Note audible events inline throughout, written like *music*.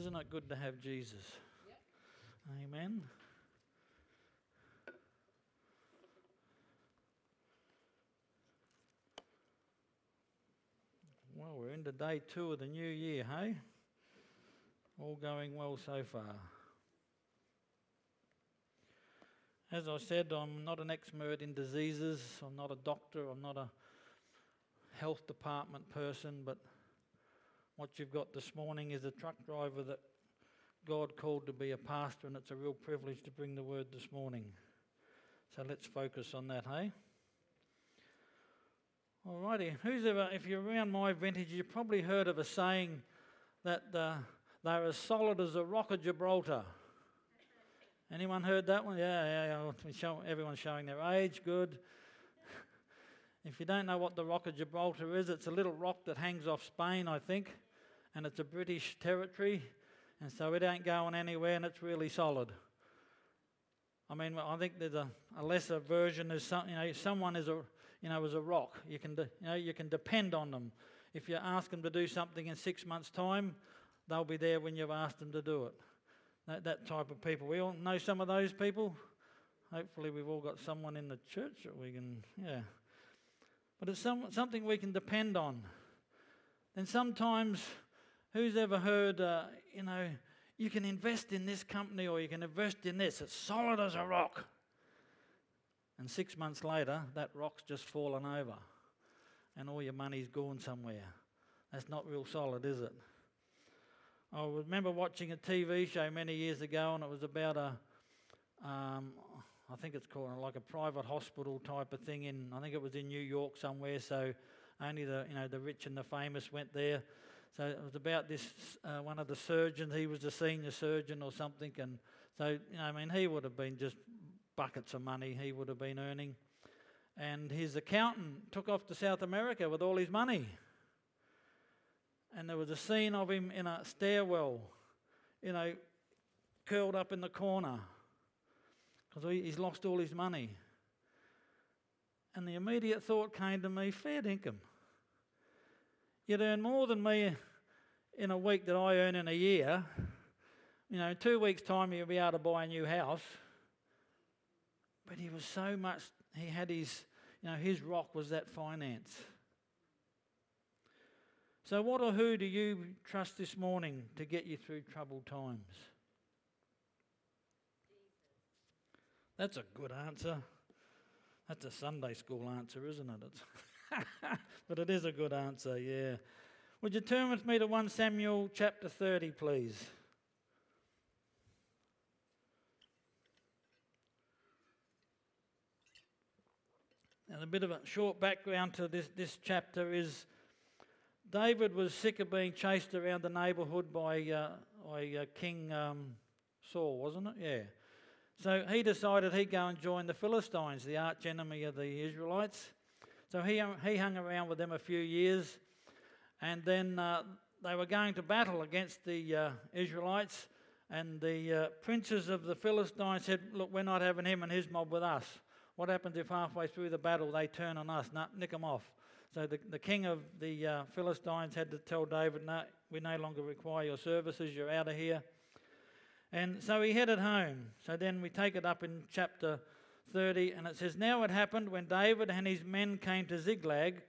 Isn't it good to have Jesus? Amen. Well, we're into day two of the new year, hey? All going well so far. As I said, I'm not an expert in diseases, I'm not a doctor, I'm not a health department person, but what you've got this morning is a truck driver that God called to be a pastor, and it's a real privilege to bring the word this morning. So let's focus on that, hey? Alrighty, who's ever, if you're around my vintage, you've probably heard of a saying that uh, they're as solid as a rock of Gibraltar. Anyone heard that one? Yeah, yeah, yeah. Everyone's showing their age. Good. *laughs* if you don't know what the Rock of Gibraltar is, it's a little rock that hangs off Spain, I think and it's a British territory, and so it ain't going anywhere, and it's really solid. I mean, I think there's a, a lesser version. Is some, you know, someone is a, you know, is a rock. You can, de, you know, you can depend on them. If you ask them to do something in six months' time, they'll be there when you've asked them to do it. That, that type of people. We all know some of those people. Hopefully, we've all got someone in the church that we can, yeah. But it's some, something we can depend on. And sometimes Who's ever heard, uh, you know, you can invest in this company or you can invest in this, it's solid as a rock. And six months later, that rock's just fallen over and all your money's gone somewhere. That's not real solid, is it? I remember watching a TV show many years ago, and it was about a, um, I think it's called like a private hospital type of thing in, I think it was in New York somewhere. So only the, you know, the rich and the famous went there. So it was about this uh, one of the surgeons. He was a senior surgeon or something, and so you know, I mean, he would have been just buckets of money. He would have been earning, and his accountant took off to South America with all his money. And there was a scene of him in a stairwell, you know, curled up in the corner because he's lost all his money. And the immediate thought came to me fair dinkum. You'd earn more than me in a week that I earn in a year. You know, in two weeks' time, you'll be able to buy a new house. But he was so much, he had his, you know, his rock was that finance. So, what or who do you trust this morning to get you through troubled times? That's a good answer. That's a Sunday school answer, isn't it? *laughs* but it is a good answer, yeah. Would you turn with me to 1 Samuel chapter 30, please? And a bit of a short background to this, this chapter is David was sick of being chased around the neighbourhood by, uh, by uh, King um, Saul, wasn't it? Yeah. So he decided he'd go and join the Philistines, the arch enemy of the Israelites. So he, he hung around with them a few years, and then uh, they were going to battle against the uh, Israelites. And the uh, princes of the Philistines said, Look, we're not having him and his mob with us. What happens if halfway through the battle they turn on us? Nick them off. So the, the king of the uh, Philistines had to tell David, No, we no longer require your services, you're out of here. And so he headed home. So then we take it up in chapter 30, and it says, Now it happened when David and his men came to Ziklag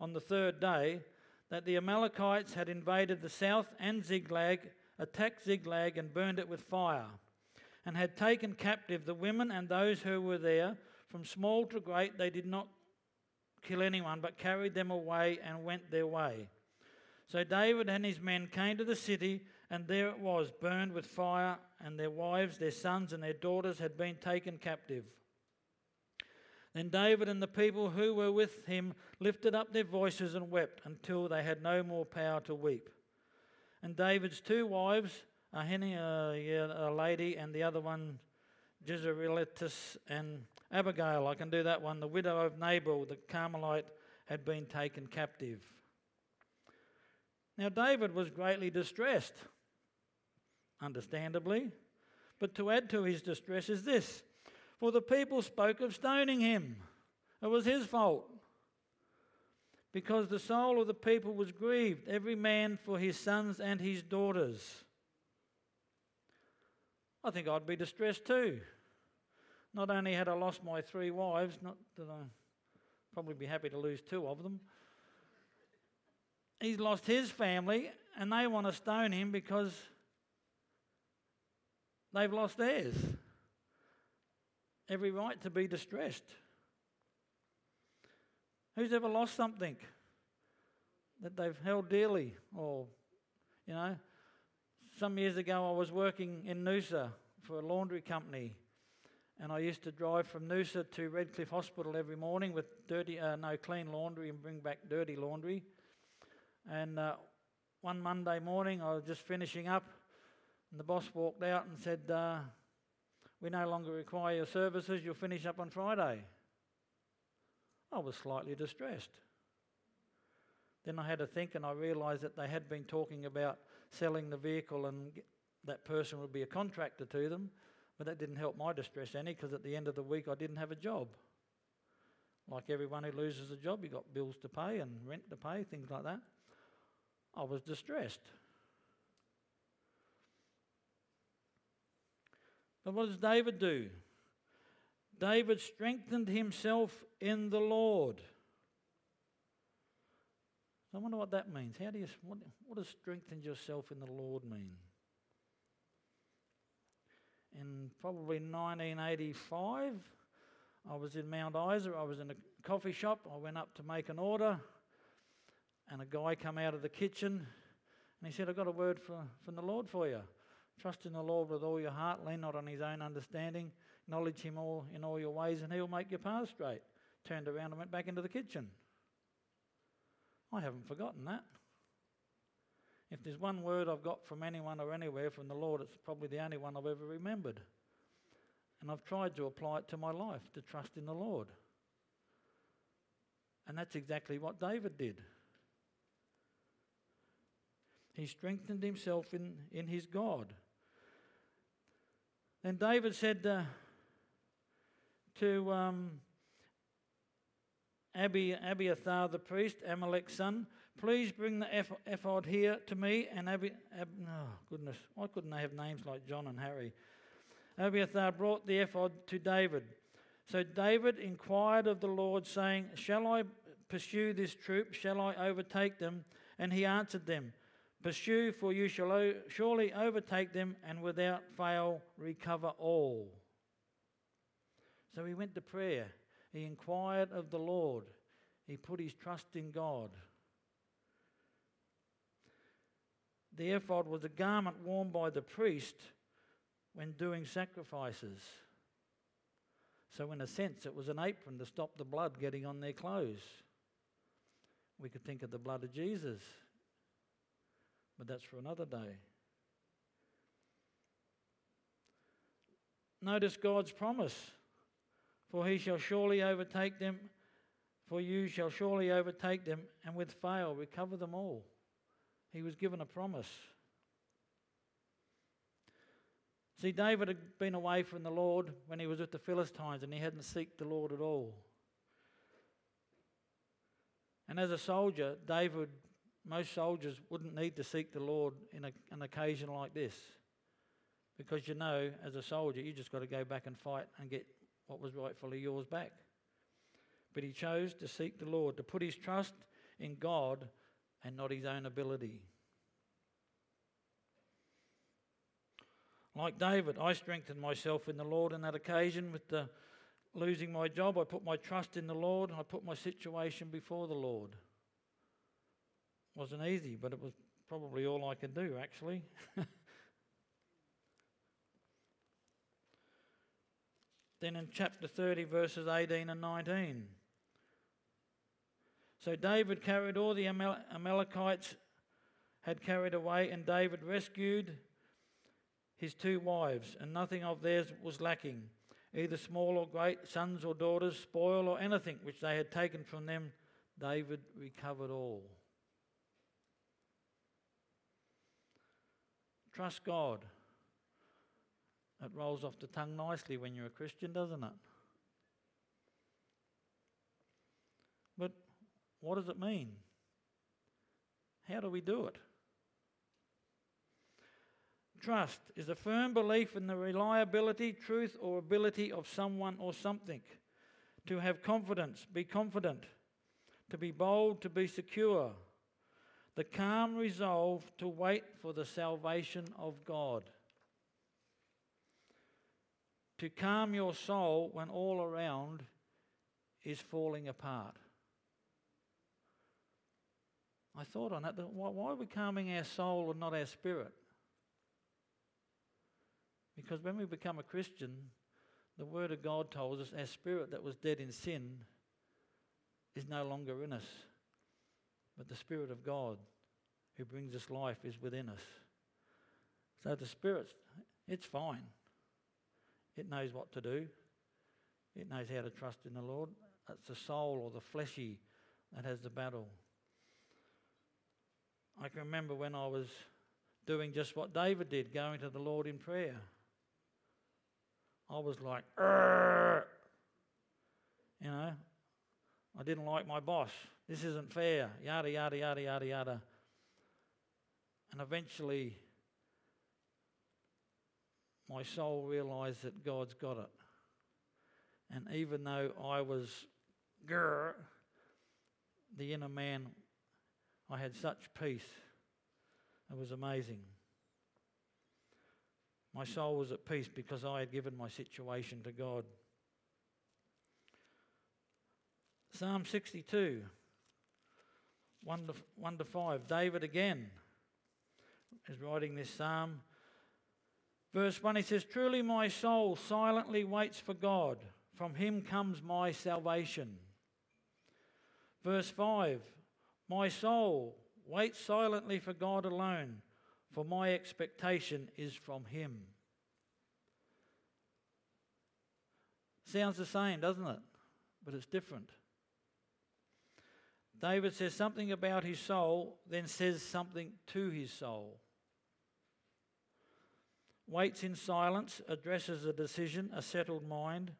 on the third day that the Amalekites had invaded the south and Ziklag, attacked Ziklag, and burned it with fire, and had taken captive the women and those who were there. From small to great, they did not kill anyone, but carried them away and went their way. So David and his men came to the city, and there it was, burned with fire, and their wives, their sons, and their daughters had been taken captive. Then David and the people who were with him lifted up their voices and wept until they had no more power to weep. And David's two wives, Ahinoam, uh, a lady, and the other one, Jezreelites, and Abigail, I can do that one, the widow of Nabal, the Carmelite, had been taken captive. Now, David was greatly distressed, understandably. But to add to his distress is this for the people spoke of stoning him. It was his fault. Because the soul of the people was grieved, every man for his sons and his daughters. I think I'd be distressed too. Not only had I lost my three wives, not that I probably be happy to lose two of them. He's lost his family, and they want to stone him because they've lost theirs. Every right to be distressed. Who's ever lost something that they've held dearly? Or, you know, some years ago I was working in Noosa for a laundry company and I used to drive from Noosa to Redcliffe Hospital every morning with dirty, uh, no clean laundry and bring back dirty laundry. And uh, one Monday morning, I was just finishing up, and the boss walked out and said, uh, "We no longer require your services. You'll finish up on Friday." I was slightly distressed. Then I had to think, and I realised that they had been talking about selling the vehicle, and that person would be a contractor to them. But that didn't help my distress any because at the end of the week I didn't have a job. Like everyone who loses a job, you've got bills to pay and rent to pay, things like that. I was distressed. But what does David do? David strengthened himself in the Lord. I wonder what that means. How do you, what, what does strengthen yourself in the Lord mean? in probably 1985. I was in Mount Isa. I was in a coffee shop. I went up to make an order, and a guy come out of the kitchen, and he said, "I've got a word for, from the Lord for you. Trust in the Lord with all your heart. Lean not on His own understanding. Acknowledge Him all in all your ways, and He'll make your path straight." Turned around and went back into the kitchen. I haven't forgotten that. If there's one word I've got from anyone or anywhere from the Lord, it's probably the only one I've ever remembered. And I've tried to apply it to my life, to trust in the Lord. And that's exactly what David did. He strengthened himself in, in his God. Then David said uh, to um, Abi, Abiathar the priest, Amalek's son, Please bring the ephod here to me. And Abi, Ab, oh goodness, why couldn't they have names like John and Harry? Abiathar brought the ephod to David. So David inquired of the Lord, saying, Shall I pursue this troop? Shall I overtake them? And he answered them, Pursue, for you shall surely overtake them, and without fail recover all. So he went to prayer. He inquired of the Lord. He put his trust in God. The ephod was a garment worn by the priest when doing sacrifices. So, in a sense, it was an apron to stop the blood getting on their clothes. We could think of the blood of Jesus, but that's for another day. Notice God's promise For he shall surely overtake them, for you shall surely overtake them, and with fail recover them all. He was given a promise. See, David had been away from the Lord when he was with the Philistines and he hadn't sought the Lord at all. And as a soldier, David, most soldiers wouldn't need to seek the Lord in a, an occasion like this. Because you know, as a soldier, you just got to go back and fight and get what was rightfully yours back. But he chose to seek the Lord, to put his trust in God and not his own ability. Like David, I strengthened myself in the Lord on that occasion with the losing my job. I put my trust in the Lord and I put my situation before the Lord. Wasn't easy, but it was probably all I could do, actually. *laughs* then in chapter 30, verses 18 and 19. So David carried all the Amalekites had carried away, and David rescued his two wives, and nothing of theirs was lacking, either small or great, sons or daughters, spoil or anything which they had taken from them. David recovered all. Trust God. It rolls off the tongue nicely when you're a Christian, doesn't it? But what does it mean? How do we do it? Trust is a firm belief in the reliability, truth, or ability of someone or something. To have confidence, be confident. To be bold, to be secure. The calm resolve to wait for the salvation of God. To calm your soul when all around is falling apart. I thought on that. Why are we calming our soul and not our spirit? Because when we become a Christian, the Word of God tells us our spirit that was dead in sin is no longer in us. But the Spirit of God who brings us life is within us. So the Spirit, it's fine. It knows what to do, it knows how to trust in the Lord. It's the soul or the fleshy that has the battle. I can remember when I was doing just what David did, going to the Lord in prayer. I was like, you know, I didn't like my boss. This isn't fair. Yada, yada, yada, yada, yada. And eventually, my soul realized that God's got it. And even though I was grr, the inner man, I had such peace. It was amazing. My soul was at peace because I had given my situation to God. Psalm 62, 1 to, 1 to 5. David again is writing this psalm. Verse 1 he says, Truly my soul silently waits for God. From him comes my salvation. Verse 5 My soul waits silently for God alone for my expectation is from him. Sounds the same, doesn't it? But it's different. David says something about his soul, then says something to his soul. Waits in silence, addresses a decision, a settled mind.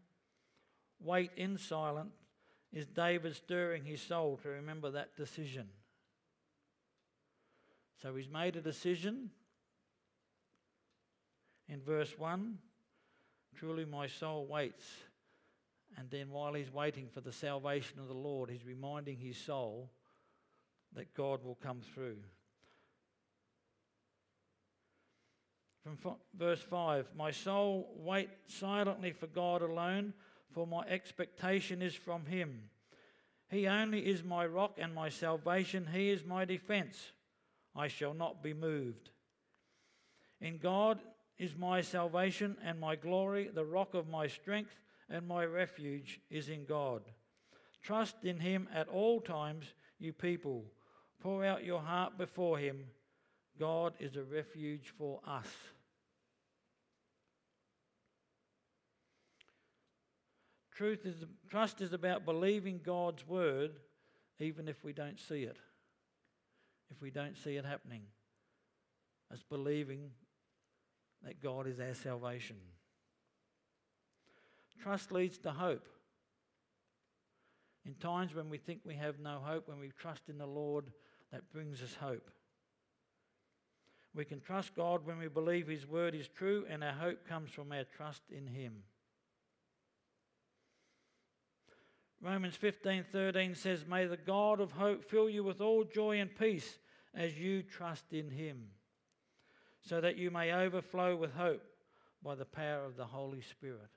Wait in silence is David stirring his soul to remember that decision. So he's made a decision. In verse 1, truly my soul waits. And then while he's waiting for the salvation of the Lord, he's reminding his soul that God will come through. From verse 5 My soul wait silently for God alone, for my expectation is from him. He only is my rock and my salvation, he is my defense. I shall not be moved. In God is my salvation and my glory, the rock of my strength, and my refuge is in God. Trust in Him at all times, you people. Pour out your heart before Him. God is a refuge for us. Truth is, trust is about believing God's word even if we don't see it if we don't see it happening. It's believing that God is our salvation. Trust leads to hope. In times when we think we have no hope, when we trust in the Lord, that brings us hope. We can trust God when we believe His word is true, and our hope comes from our trust in Him. Romans 15:13 says, "May the God of hope fill you with all joy and peace as you trust in him, so that you may overflow with hope by the power of the Holy Spirit."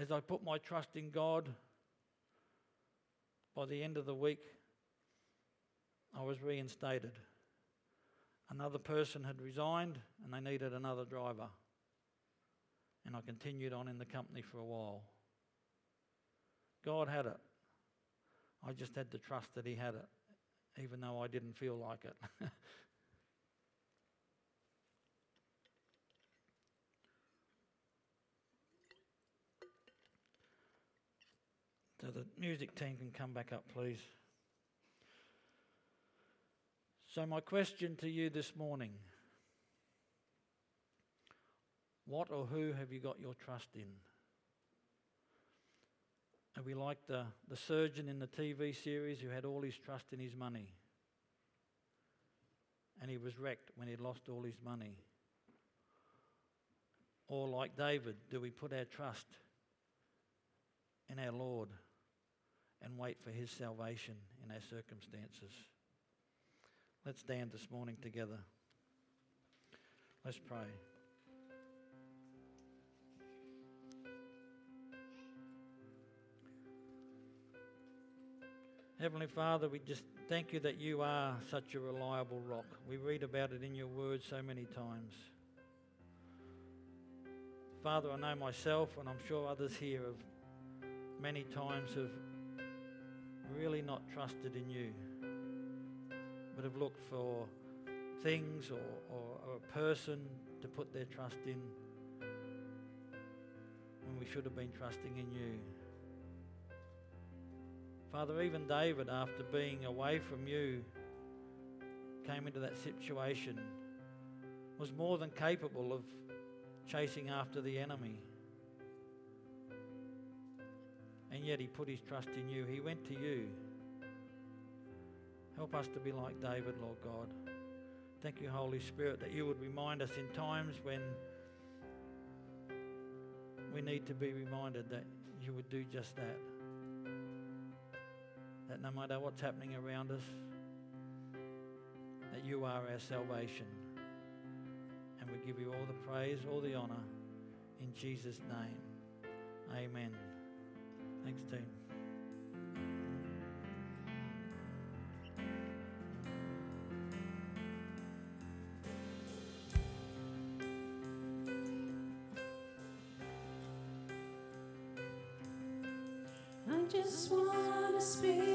As I put my trust in God, by the end of the week, I was reinstated. Another person had resigned and they needed another driver and I continued on in the company for a while. God had it. I just had to trust that He had it, even though I didn't feel like it. *laughs* the music team can come back up, please. So, my question to you this morning. What or who have you got your trust in? Are we like the, the surgeon in the TV series who had all his trust in his money? and he was wrecked when he lost all his money? Or, like David, do we put our trust in our Lord and wait for his salvation in our circumstances? Let's stand this morning together. Let's pray. Heavenly Father, we just thank you that you are such a reliable rock. We read about it in your word so many times. Father, I know myself, and I'm sure others here have many times have really not trusted in you, but have looked for things or, or, or a person to put their trust in when we should have been trusting in you. Father, even David, after being away from you, came into that situation, was more than capable of chasing after the enemy. And yet he put his trust in you. He went to you. Help us to be like David, Lord God. Thank you, Holy Spirit, that you would remind us in times when we need to be reminded that you would do just that that no matter what's happening around us, that you are our salvation. And we give you all the praise, all the honour, in Jesus' name. Amen. Thanks, team. I just wanna speak.